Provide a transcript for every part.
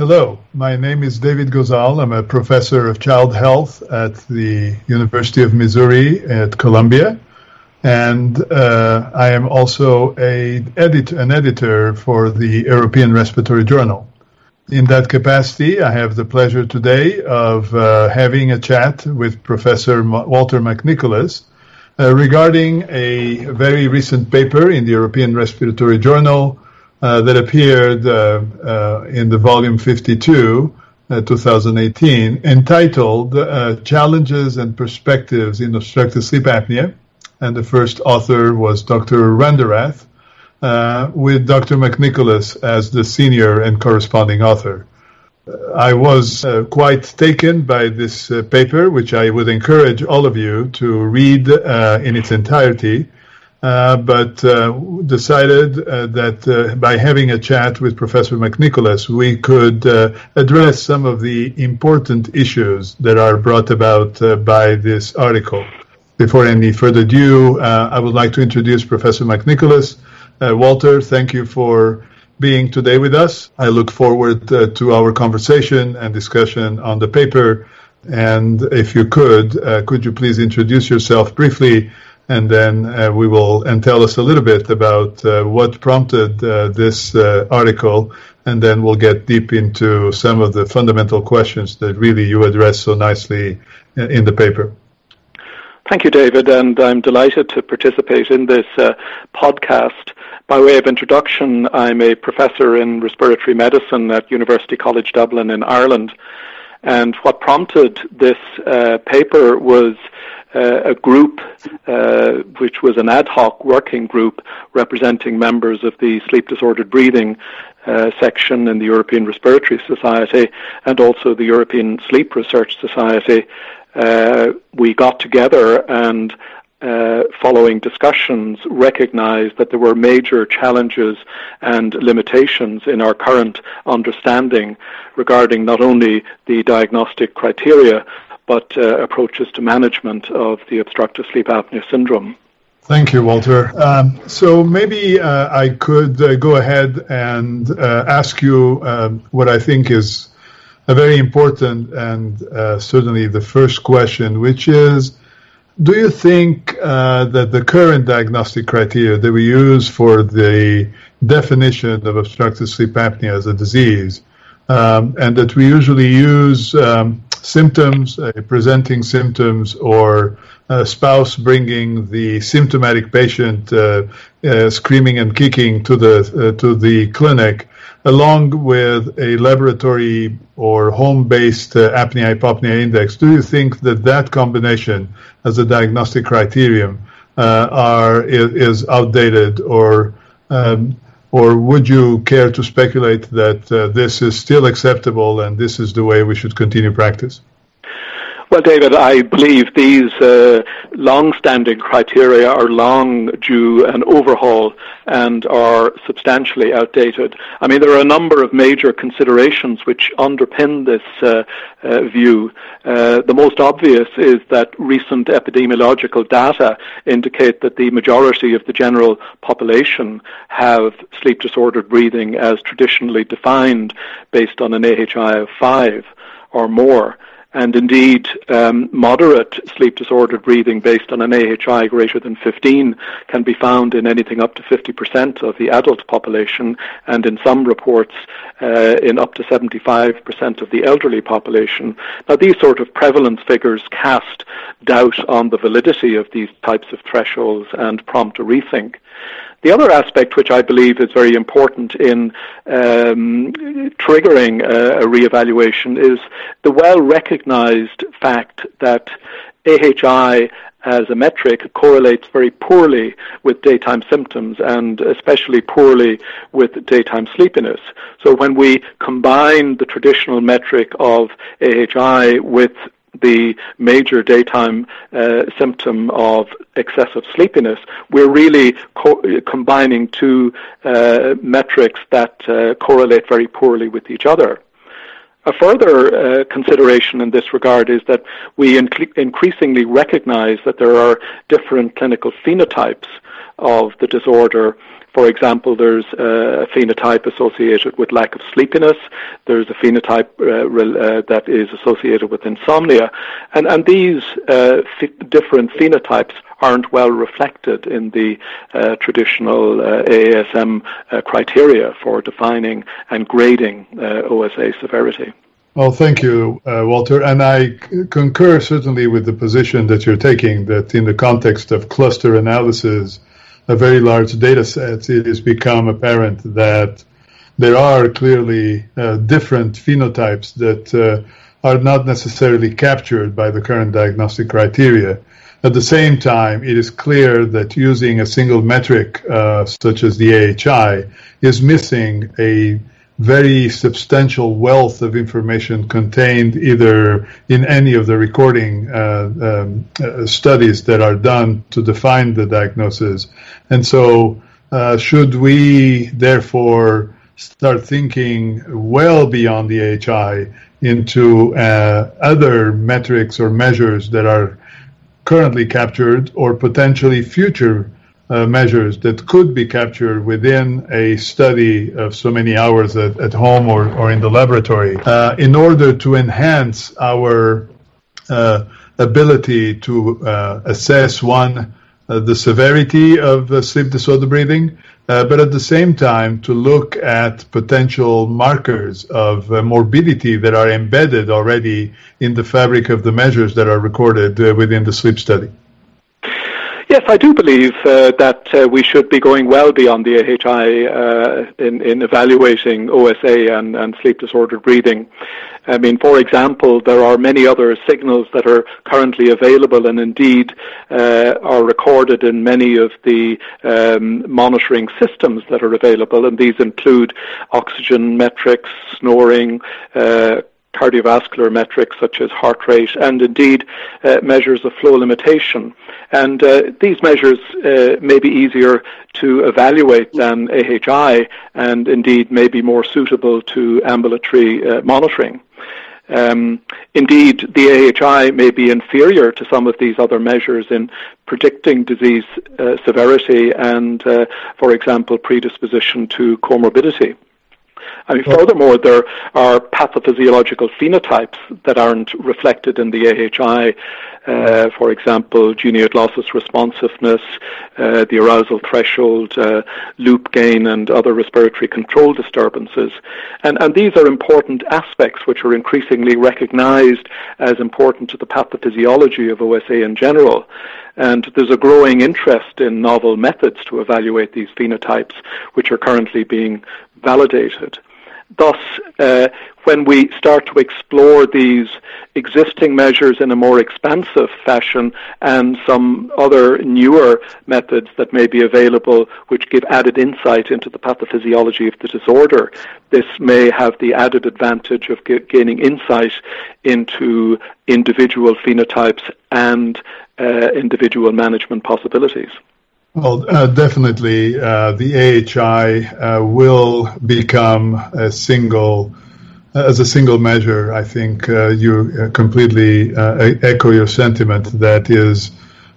Hello, my name is David Gozal. I'm a professor of child health at the University of Missouri at Columbia, and uh, I am also a edit- an editor for the European Respiratory Journal. In that capacity, I have the pleasure today of uh, having a chat with Professor Walter McNicholas uh, regarding a very recent paper in the European Respiratory Journal uh, that appeared uh, uh, in the volume 52, uh, 2018, entitled Challenges and Perspectives in Obstructive Sleep Apnea. And the first author was Dr. Randerath, with Dr. McNicholas as the senior and corresponding author. I was uh, quite taken by this uh, paper, which I would encourage all of you to read uh, in its entirety, but uh, decided uh, that by having a chat with Professor McNicholas, we could address some of the important issues that are brought about by this article. Before any further ado, I would like to introduce Professor McNicholas. Walter, thank you for being today with us. I look forward uh, to our conversation and discussion on the paper. And if you could, uh, could you please introduce yourself briefly, and then uh, we will and tell us a little bit about uh, what prompted uh, this uh, article, and then we'll get deep into some of the fundamental questions that really you address so nicely in the paper. Thank you, David, and I'm delighted to participate in this podcast. By way of introduction, I'm a professor in respiratory medicine at University College Dublin in Ireland. And what prompted this uh, paper was uh, a group uh, which was an ad hoc working group representing members of the sleep disordered breathing uh, section in the European Respiratory Society and also the European Sleep Research Society. Uh, we got together and uh, following discussions, recognized that there were major challenges and limitations in our current understanding regarding not only the diagnostic criteria, but uh, approaches to management of the obstructive sleep apnea syndrome. Thank you, Walter. Um, so maybe uh, I could uh, go ahead and uh, ask you um, what I think is a very important and certainly the first question, which is do you think uh, that the current diagnostic criteria that we use for the definition of obstructive sleep apnea as a disease, um, and that we usually use um, symptoms, uh, presenting symptoms, or a spouse bringing the symptomatic patient uh, uh screaming and kicking to the uh, to the clinic, along with a laboratory or home-based uh, apnea-hypopnea index, do you think that that combination as a diagnostic criterion uh, are is, is, outdated, or um, or would you care to speculate that uh, this is still acceptable and this is the way we should continue practice? Well, David, I believe these uh, long-standing criteria are long due an overhaul and are substantially outdated. I mean, there are a number of major considerations which underpin this uh, uh, view. Uh, the most obvious is that recent epidemiological data indicate that the majority of the general population have sleep disordered breathing as traditionally defined based on an AHI of 5 or more and indeed um, moderate sleep disordered breathing based on an AHI greater than 15 can be found in anything up to 50% of the adult population, and in some reports uh, in up to 75% of the elderly population. Now, these sort of prevalence figures cast doubt on the validity of these types of thresholds and prompt a rethink. The other aspect, which I believe is very important in um, triggering a, a reevaluation, is the well recognized fact that AHI as a metric correlates very poorly with daytime symptoms and especially poorly with daytime sleepiness. So when we combine the traditional metric of AHI with the major daytime uh, symptom of excessive sleepiness, we're really co- combining two uh, metrics that uh, correlate very poorly with each other. A further uh, consideration in this regard is that we inc- increasingly recognize that there are different clinical phenotypes of the disorder For example, there's a phenotype associated with lack of sleepiness. There's a phenotype uh, that is associated with insomnia, and and these different phenotypes aren't well reflected in the uh, traditional uh, AASM uh, criteria for defining and grading OSA severity. Well, thank you, uh, Walter. And I c- concur certainly with the position that you're taking that in the context of cluster analysis, a very large data set, it has become apparent that there are clearly uh, different phenotypes that uh, are not necessarily captured by the current diagnostic criteria. At the same time, it is clear that using a single metric uh, such as the AHI is missing a very substantial wealth of information contained either in any of the recording uh, um, uh, studies that are done to define the diagnosis. And so, uh, should we therefore start thinking well beyond the AHI into uh, other metrics or measures that are currently captured or potentially future uh, measures that could be captured within a study of so many hours at, at home or, or in the laboratory uh, in order to enhance our uh, ability to uh, assess one uh, the severity of sleep disorder breathing but at the same time to look at potential markers of morbidity that are embedded already in the fabric of the measures that are recorded within the sleep study. Yes, I do believe uh, that uh, we should be going well beyond the AHI uh, in, in, evaluating OSA and, and, sleep disordered breathing. I mean, for example, there are many other signals that are currently available and indeed uh, are recorded in many of the um, monitoring systems that are available, and these include oxygen metrics, snoring, uh, cardiovascular metrics such as heart rate and indeed uh, measures of flow limitation. And uh, these measures uh, may be easier to evaluate than AHI and indeed may be more suitable to ambulatory uh, monitoring. Um, indeed, the AHI may be inferior to some of these other measures in predicting disease uh, severity and, uh, for example, predisposition to comorbidity. I mean, furthermore, there are pathophysiological phenotypes that aren't reflected in the AHI. Uh, for example, genioglossus responsiveness, uh, the arousal threshold, uh, loop gain, and other respiratory control disturbances. And, and these are important aspects which are increasingly recognized as important to the pathophysiology of OSA in general. And there's a growing interest in novel methods to evaluate these phenotypes, which are currently being validated. Thus, uh, when we start to explore these existing measures in a more expansive fashion and some other newer methods that may be available which give added insight into the pathophysiology of the disorder, this may have the added advantage of g- gaining insight into individual phenotypes and individual management possibilities. Well, uh, definitely, uh, the AHI uh, will become a single, uh, as a single measure. I think uh, you uh, completely echo your sentiment. That is,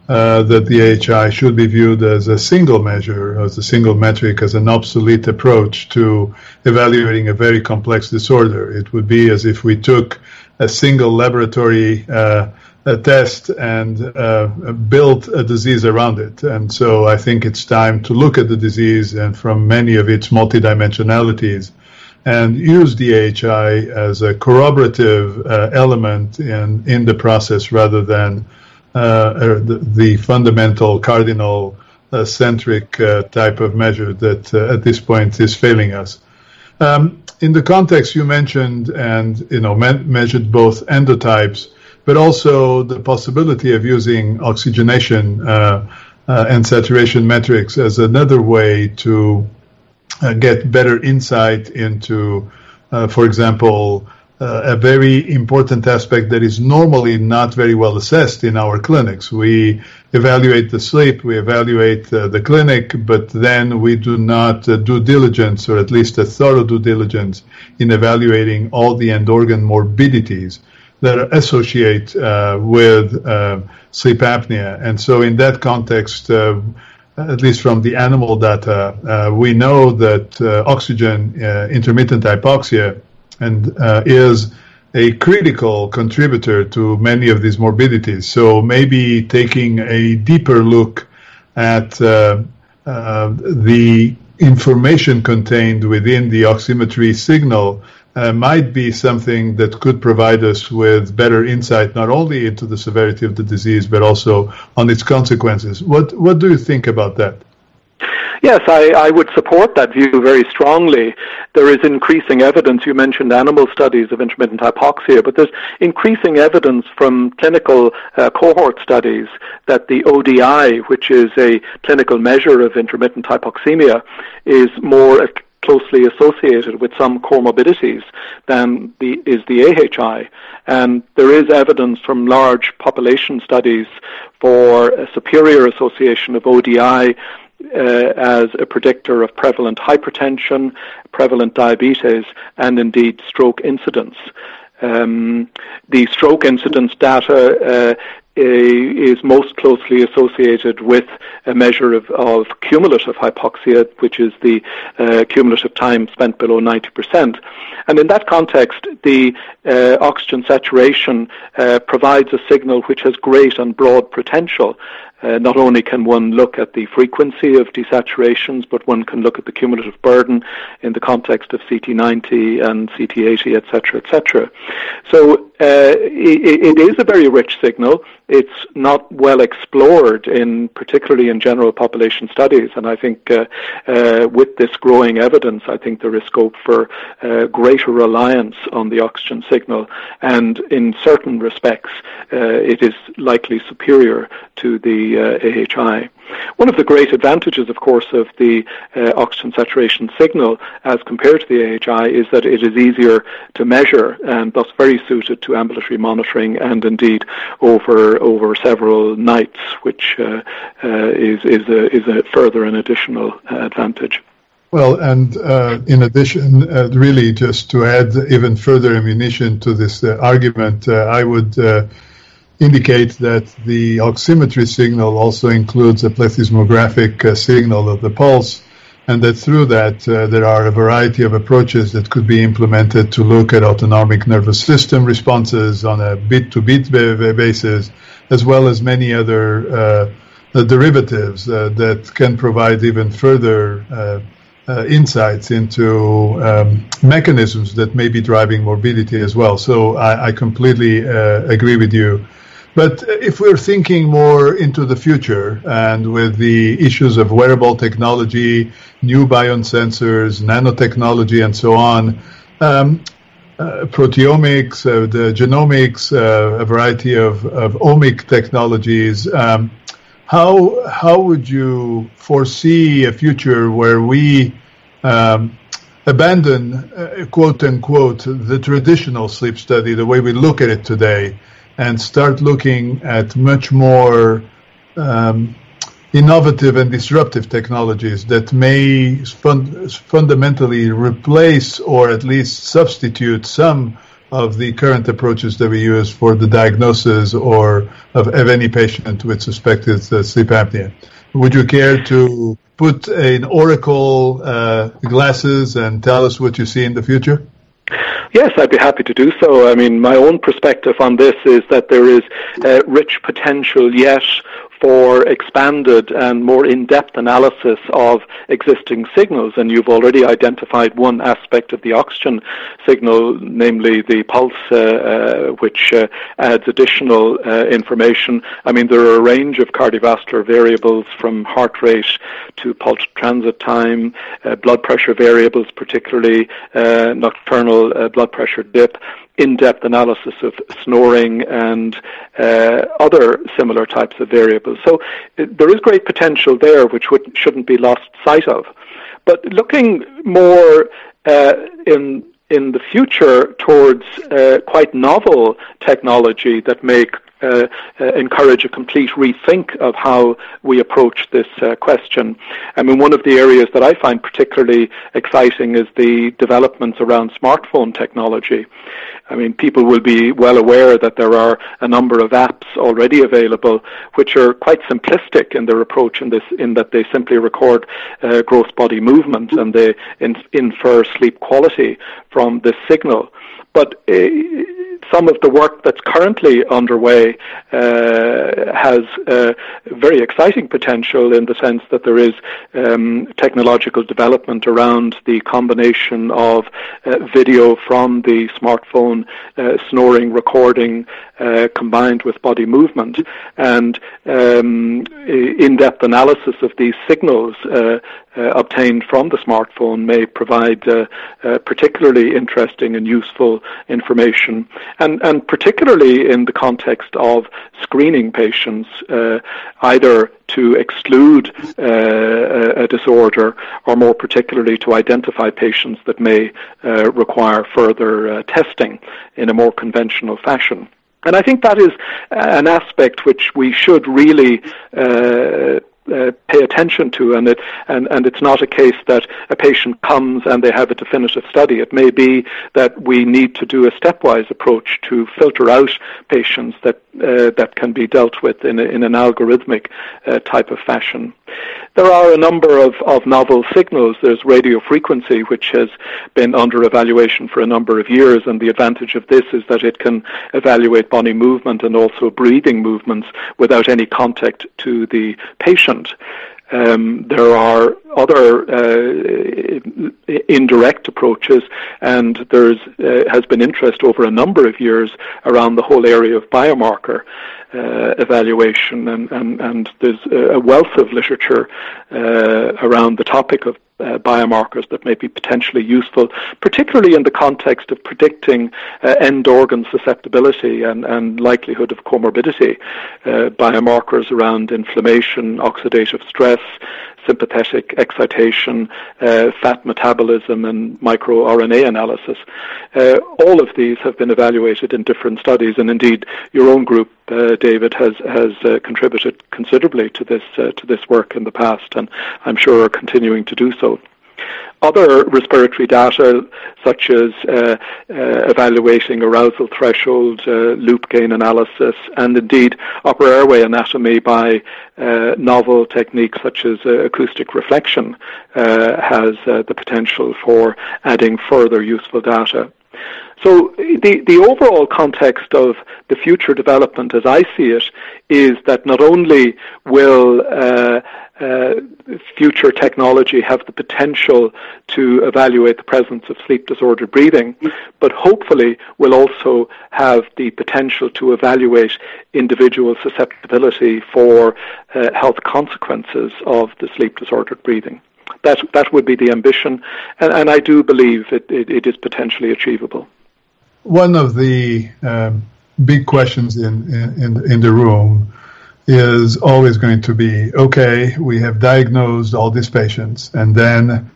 that the AHI should be viewed as a single measure, as a single metric, as an obsolete approach to evaluating a very complex disorder. It would be as if we took a single laboratory a test and uh, build a disease around it. And so I think it's time to look at the disease and from many of its multidimensionalities and use AHI as a corroborative uh, element in, in the process rather than uh, the, the, fundamental cardinal uh, centric uh, type of measure that uh, at this point is failing us. Um, in the context you mentioned and you know me- measured both endotypes, but also the possibility of using oxygenation uh, uh, and saturation metrics as another way to uh, get better insight into, uh, for example, uh, a very important aspect that is normally not very well assessed in our clinics. We evaluate the sleep, we evaluate uh, the clinic, but then we do not do diligence, or at least a thorough due diligence, in evaluating all the end organ morbidities that associate uh, with uh, sleep apnea. And so, in that context, uh, at least from the animal data, uh, we know that uh, oxygen uh, intermittent hypoxia and is a critical contributor to many of these morbidities. So maybe taking a deeper look at the information contained within the oximetry signal uh, might be something that could provide us with better insight not only into the severity of the disease but also on its consequences. What what do you think about that? Yes, I, I would support that view very strongly. There is increasing evidence. You mentioned animal studies of intermittent hypoxia, but there's increasing evidence from clinical uh, cohort studies that the ODI, which is a clinical measure of intermittent hypoxemia, is more closely associated with some comorbidities than the, is the AHI. And there is evidence from large population studies for a superior association of ODI uh, as a predictor of prevalent hypertension, prevalent diabetes, and indeed stroke incidence. Um, the stroke incidence data uh, is most closely associated with a measure of, of cumulative hypoxia, which is the uh, cumulative time spent below 90%. And in that context, the uh, oxygen saturation uh, provides a signal which has great and broad potential. Uh, not only can one look at the frequency of desaturations, but one can look at the cumulative burden in the context of CT90 and CT80, etc., etc. So uh, it, it is a very rich signal. It's not well explored in, particularly in general population studies, and I think uh, uh with this growing evidence, I think there is scope for uh, greater reliance on the oxygen signal, and in certain respects, it is likely superior to the AHI. One of the great advantages, of course, of the uh, oxygen saturation signal as compared to the AHI is that it is easier to measure and thus very suited to ambulatory monitoring and indeed over over several nights, which uh, uh, is is a, is a further an additional advantage. Well, and uh, in addition, uh, really just to add even further ammunition to this uh, argument, I would indicate that the oximetry signal also includes a plethysmographic uh, signal of the pulse, and that through that uh, there are a variety of approaches that could be implemented to look at autonomic nervous system responses on a bit-to-bit basis, as well as many other uh, derivatives uh, that can provide even further uh, uh, insights into um, mechanisms that may be driving morbidity as well. So I, I completely uh, agree with you but if we're thinking more into the future and with the issues of wearable technology, new bion sensors, nanotechnology, and so on, um, uh, proteomics, uh, the genomics, uh, a variety of, of omic technologies, um, how how would you foresee a future where we um, abandon, uh, quote unquote, the traditional sleep study, the way we look at it today? And start looking at much more um, innovative and disruptive technologies that may fun- fundamentally replace or at least substitute some of the current approaches that we use for the diagnosis or of, of any patient with suspected uh, sleep apnea. Would you care to put an oracle uh, glasses and tell us what you see in the future? Yes, I'd be happy to do so. I mean, my own perspective on this is that there is uh, rich potential yet for expanded and more in-depth analysis of existing signals. And you've already identified one aspect of the oxygen signal, namely the pulse, uh, uh, which uh, adds additional uh, information. I mean, there are a range of cardiovascular variables from heart rate to pulse transit time, blood pressure variables, particularly nocturnal blood pressure dip in-depth analysis of snoring and uh, other similar types of variables. So uh, there is great potential there, which would, shouldn't be lost sight of. But looking more uh, in in the future towards uh, quite novel technology that may uh, uh, encourage a complete rethink of how we approach this uh, question. I mean, one of the areas that I find particularly exciting is the developments around smartphone technology. I mean, people will be well aware that there are a number of apps already available which are quite simplistic in their approach in this, in that they simply record uh, gross body movement and they in, infer sleep quality from the signal. But uh, some of the work that's currently underway uh, has uh, very exciting potential in the sense that there is um, technological development around the combination of uh, video from the smartphone uh, snoring recording uh, combined with body movement and um, in-depth analysis of these signals uh, obtained from the smartphone may provide particularly interesting and useful information and, and particularly in the context of screening patients, uh, either to exclude uh, a disorder or more particularly to identify patients that may uh, require further uh, testing in a more conventional fashion. And I think that is an aspect which we should really uh, uh, pay attention to, and it and, and it's not a case that a patient comes and they have a definitive study. It may be that we need to do a stepwise approach to filter out patients that uh, that can be dealt with in, a, in an algorithmic uh, type of fashion. There are a number of, of novel signals. There's radio frequency, which has been under evaluation for a number of years, and the advantage of this is that it can evaluate body movement and also breathing movements without any contact to the patient. Um, there are other uh, indirect approaches, and there uh, has been interest over a number of years around the whole area of biomarker uh, evaluation, and, and, and, there's a wealth of literature uh, around the topic of uh, biomarkers that may be potentially useful, particularly in the context of predicting uh, end organ susceptibility and, and likelihood of comorbidity. Uh, biomarkers around inflammation, oxidative stress, sympathetic excitation, uh, fat metabolism, and microRNA analysis. Uh, all of these have been evaluated in different studies, and indeed, your own group, uh, David, has has uh, contributed considerably to this uh, to this work in the past, and I'm sure are continuing to do so. Other respiratory data, such as uh, uh, evaluating arousal threshold, uh, loop gain analysis, and indeed upper airway anatomy by uh, novel techniques such as uh, acoustic reflection, uh, has the potential for adding further useful data. So the, the overall context of the future development as I see it is that not only will uh, uh, future technology have the potential to evaluate the presence of sleep disordered breathing, but hopefully will also have the potential to evaluate individual susceptibility for uh, health consequences of the sleep disordered breathing. That, that would be the ambition, and, and I do believe it, it, it is potentially achievable. One of the um, big questions in, in, in the room is always going to be okay, we have diagnosed all these patients, and then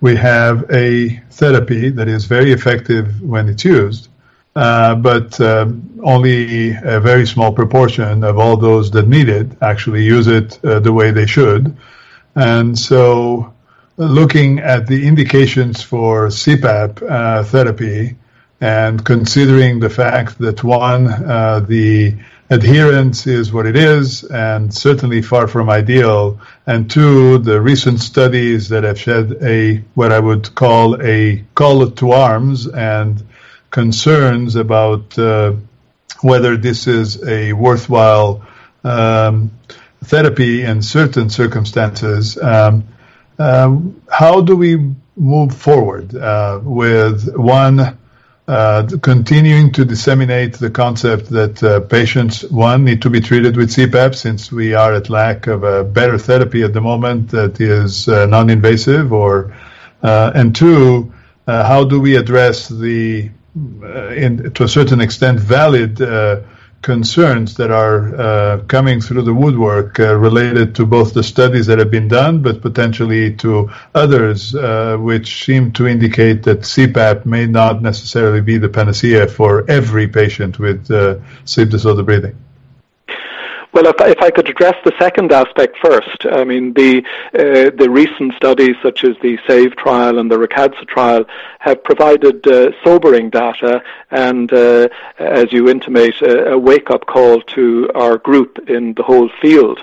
we have a therapy that is very effective when it's used, uh, but um, only a very small proportion of all those that need it actually use it uh, the way they should. And so, looking at the indications for CPAP uh, therapy and considering the fact that one, uh, the adherence is what it is and certainly far from ideal. And two, the recent studies that have shed a, what I would call a call to arms and concerns about uh, whether this is a worthwhile um, therapy in certain circumstances. Um, um, how do we move forward uh, with one uh, continuing to disseminate the concept that uh, patients, one, need to be treated with CPAP since we are at lack of a better therapy at the moment that is uh, non-invasive, or uh, and two, uh, how do we address the, in, to a certain extent, valid concerns that are uh, coming through the woodwork uh, related to both the studies that have been done, but potentially to others, uh, which seem to indicate that CPAP may not necessarily be the panacea for every patient with uh, sleep disorder breathing. Well, if, if, I could address the second aspect first, I mean the uh, the recent studies such as the SAVE trial and the RICADSA trial have provided uh, sobering data and, uh, as you intimate, a, a wake-up call to our group in the whole field.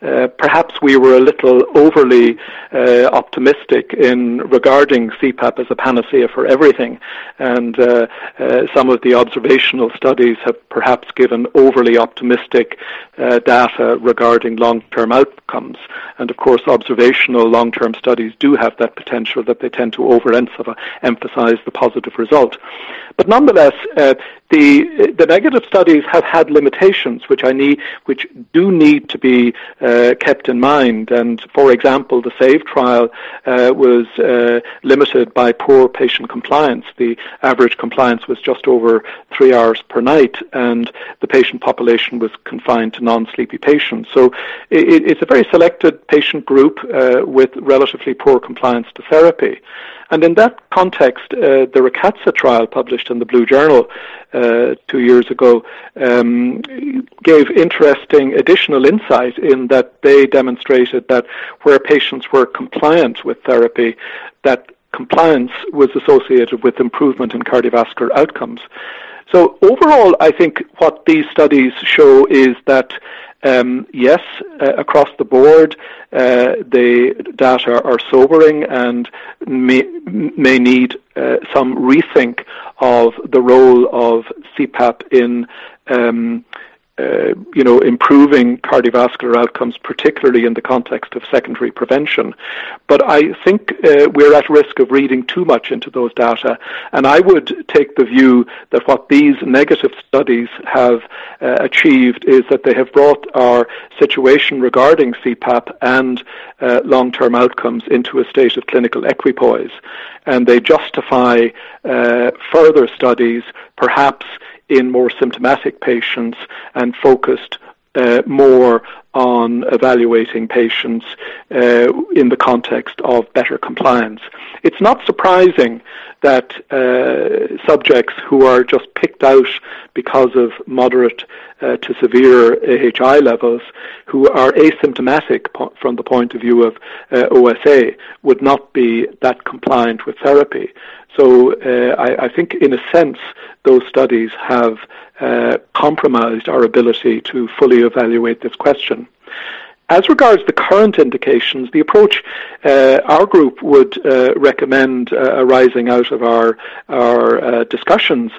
Uh, perhaps we were a little overly uh, optimistic in regarding CPAP as a panacea for everything, and uh, uh some of the observational studies have perhaps given overly optimistic uh, data regarding long-term outcomes. And of course, observational long-term studies do have that potential that they tend to overemphasize the positive result. But nonetheless, the the negative studies have had limitations, which I need, which do need to be uh, kept in mind. And for example, the SAVE trial uh, was uh, limited by poor patient compliance. The average compliance was just over three hours per night, and the patient population was confined to non-sleepy patients. So it, it's a very selected patient group uh, with relatively poor compliance to therapy. And in that context, uh, the RICADSA trial published in the Blue Journal uh, two years ago um, gave interesting additional insight in that they demonstrated that where patients were compliant with therapy, that compliance was associated with improvement in cardiovascular outcomes. So overall, I think what these studies show is that um, yes, uh, across the board, uh, the data are sobering and may, may need uh, some rethink of the role of CPAP in um, you know, improving cardiovascular outcomes, particularly in the context of secondary prevention. But I think uh, we're at risk of reading too much into those data, and I would take the view that what these negative studies have uh, achieved is that they have brought our situation regarding CPAP and uh, long-term outcomes into a state of clinical equipoise, and they justify uh, further studies, perhaps in more symptomatic patients and focused uh, more on evaluating patients uh, in the context of better compliance. It's not surprising that uh, subjects who are just picked out because of moderate uh, to severe AHI levels, who are asymptomatic po- from the point of view of uh, OSA, would not be that compliant with therapy. So uh, I, I, think, in a sense, those studies have uh, compromised our ability to fully evaluate this question. As regards the current indications, the approach uh, our group would uh, recommend uh, arising out of our, our uh, discussions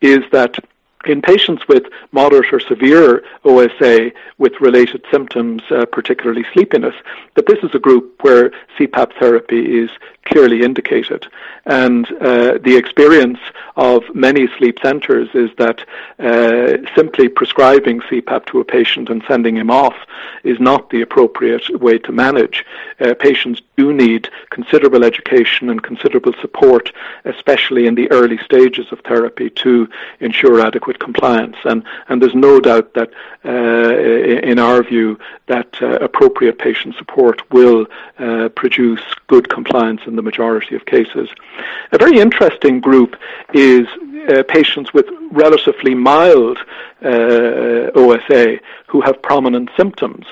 is that in patients with moderate or severe OSA with related symptoms, uh, particularly sleepiness, that this is a group where CPAP therapy is clearly indicated. And uh, the experience of many sleep centres is that uh, simply prescribing CPAP to a patient and sending him off is not the appropriate way to manage. Uh, patients do need considerable education and considerable support, especially in the early stages of therapy, to ensure adequate compliance. And, and there's no doubt that, uh, in our view, that uh, appropriate patient support will uh, produce good compliance in the majority of cases. A very interesting group is uh, patients with relatively mild uh, OSA who have prominent symptoms.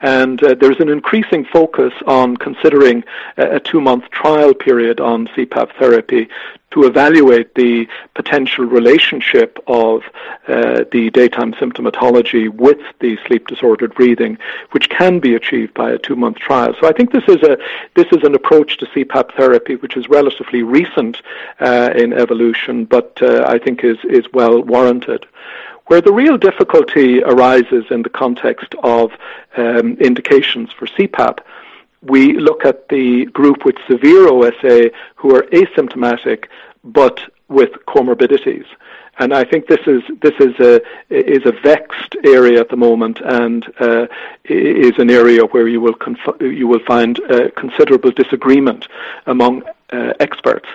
And uh, there's an increasing focus on considering a, a two-month trial period on CPAP therapy to evaluate the potential relationship of uh, the daytime symptomatology with the sleep disordered breathing, which can be achieved by a two-month trial. So I think this is a this is an approach to CPAP therapy which is relatively recent uh, in evolution, but uh, I think is is well warranted. Where the real difficulty arises in the context of um, indications for CPAP, we look at the group with severe OSA who are asymptomatic but with comorbidities. And I think this is this is a is a vexed area at the moment, and uh, is an area where you will conf- you will find uh, considerable disagreement among uh, experts.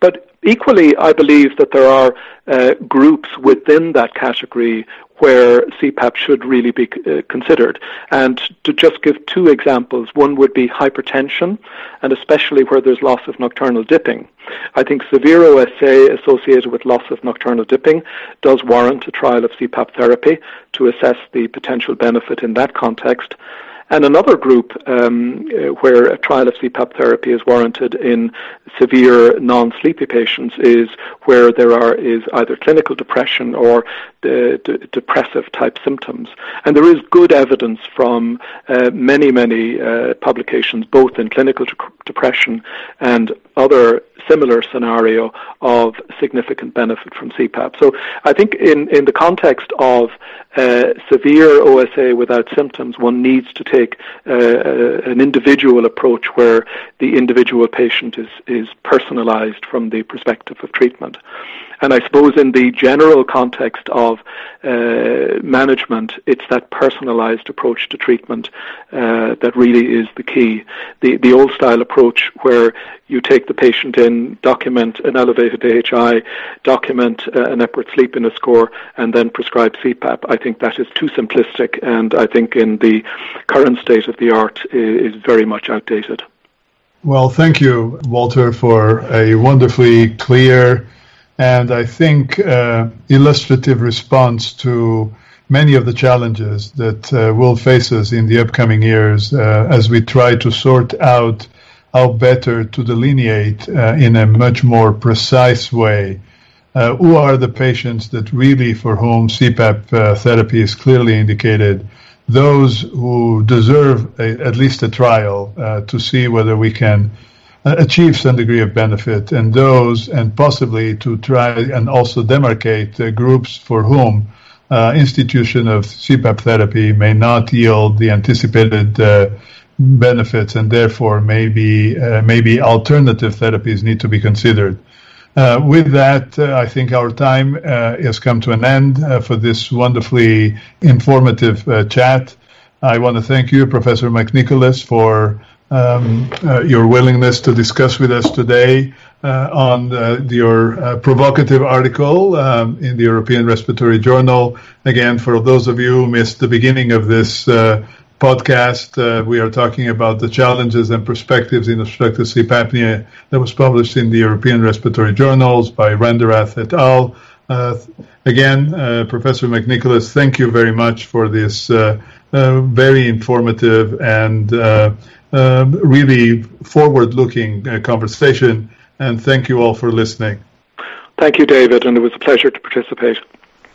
But equally, I believe that there are uh, groups within that category where CPAP should really be uh, considered. And to just give two examples, one would be hypertension, and especially where there's loss of nocturnal dipping. I think severe OSA associated with loss of nocturnal dipping does warrant a trial of CPAP therapy to assess the potential benefit in that context. And another group um, uh, where a trial of CPAP therapy is warranted in severe non-sleepy patients is where there are is either clinical depression or de- de- depressive type symptoms. And there is good evidence from uh, many, many uh, publications, both in clinical de- depression and other similar scenario of significant benefit from CPAP. So I think in, in the context of uh, severe OSA without symptoms, one needs to take uh, uh, an individual approach where the individual patient is, is personalized from the perspective of treatment. And I suppose in the general context of uh, management, it's that personalized approach to treatment uh, that really is the key. The, the old style approach where you take the patient in, document an elevated AHI, document uh, an Epworth sleepiness score, and then prescribe CPAP. I think that is too simplistic, and I think in the current state of the art is very much outdated. Well, thank you, Walter, for a wonderfully clear and I think uh, illustrative response to many of the challenges that uh, will face us in the upcoming years uh, as we try to sort out how better to delineate uh, in a much more precise way uh, who are the patients that really for whom CPAP uh, therapy is clearly indicated, those who deserve a, at least a trial to see whether we can achieve some degree of benefit, and those, and possibly to try and also demarcate uh, groups for whom uh, institution of CPAP therapy may not yield the anticipated uh, benefits, and therefore maybe uh, maybe alternative therapies need to be considered. Uh, with that, uh, I think our time has come to an end for this wonderfully informative chat. I want to thank you, Professor McNicholas, for um, uh, your willingness to discuss with us today uh, on uh, your uh, provocative article um, in the European Respiratory Journal. Again, for those of you who missed the beginning of this uh, podcast, uh, we are talking about the challenges and perspectives in obstructive sleep apnea that was published in the European Respiratory Journals by Randerath et al. again, Professor McNicholas, thank you very much for this very informative and um, really forward-looking uh, conversation. And thank you all for listening. Thank you, David, and it was a pleasure to participate.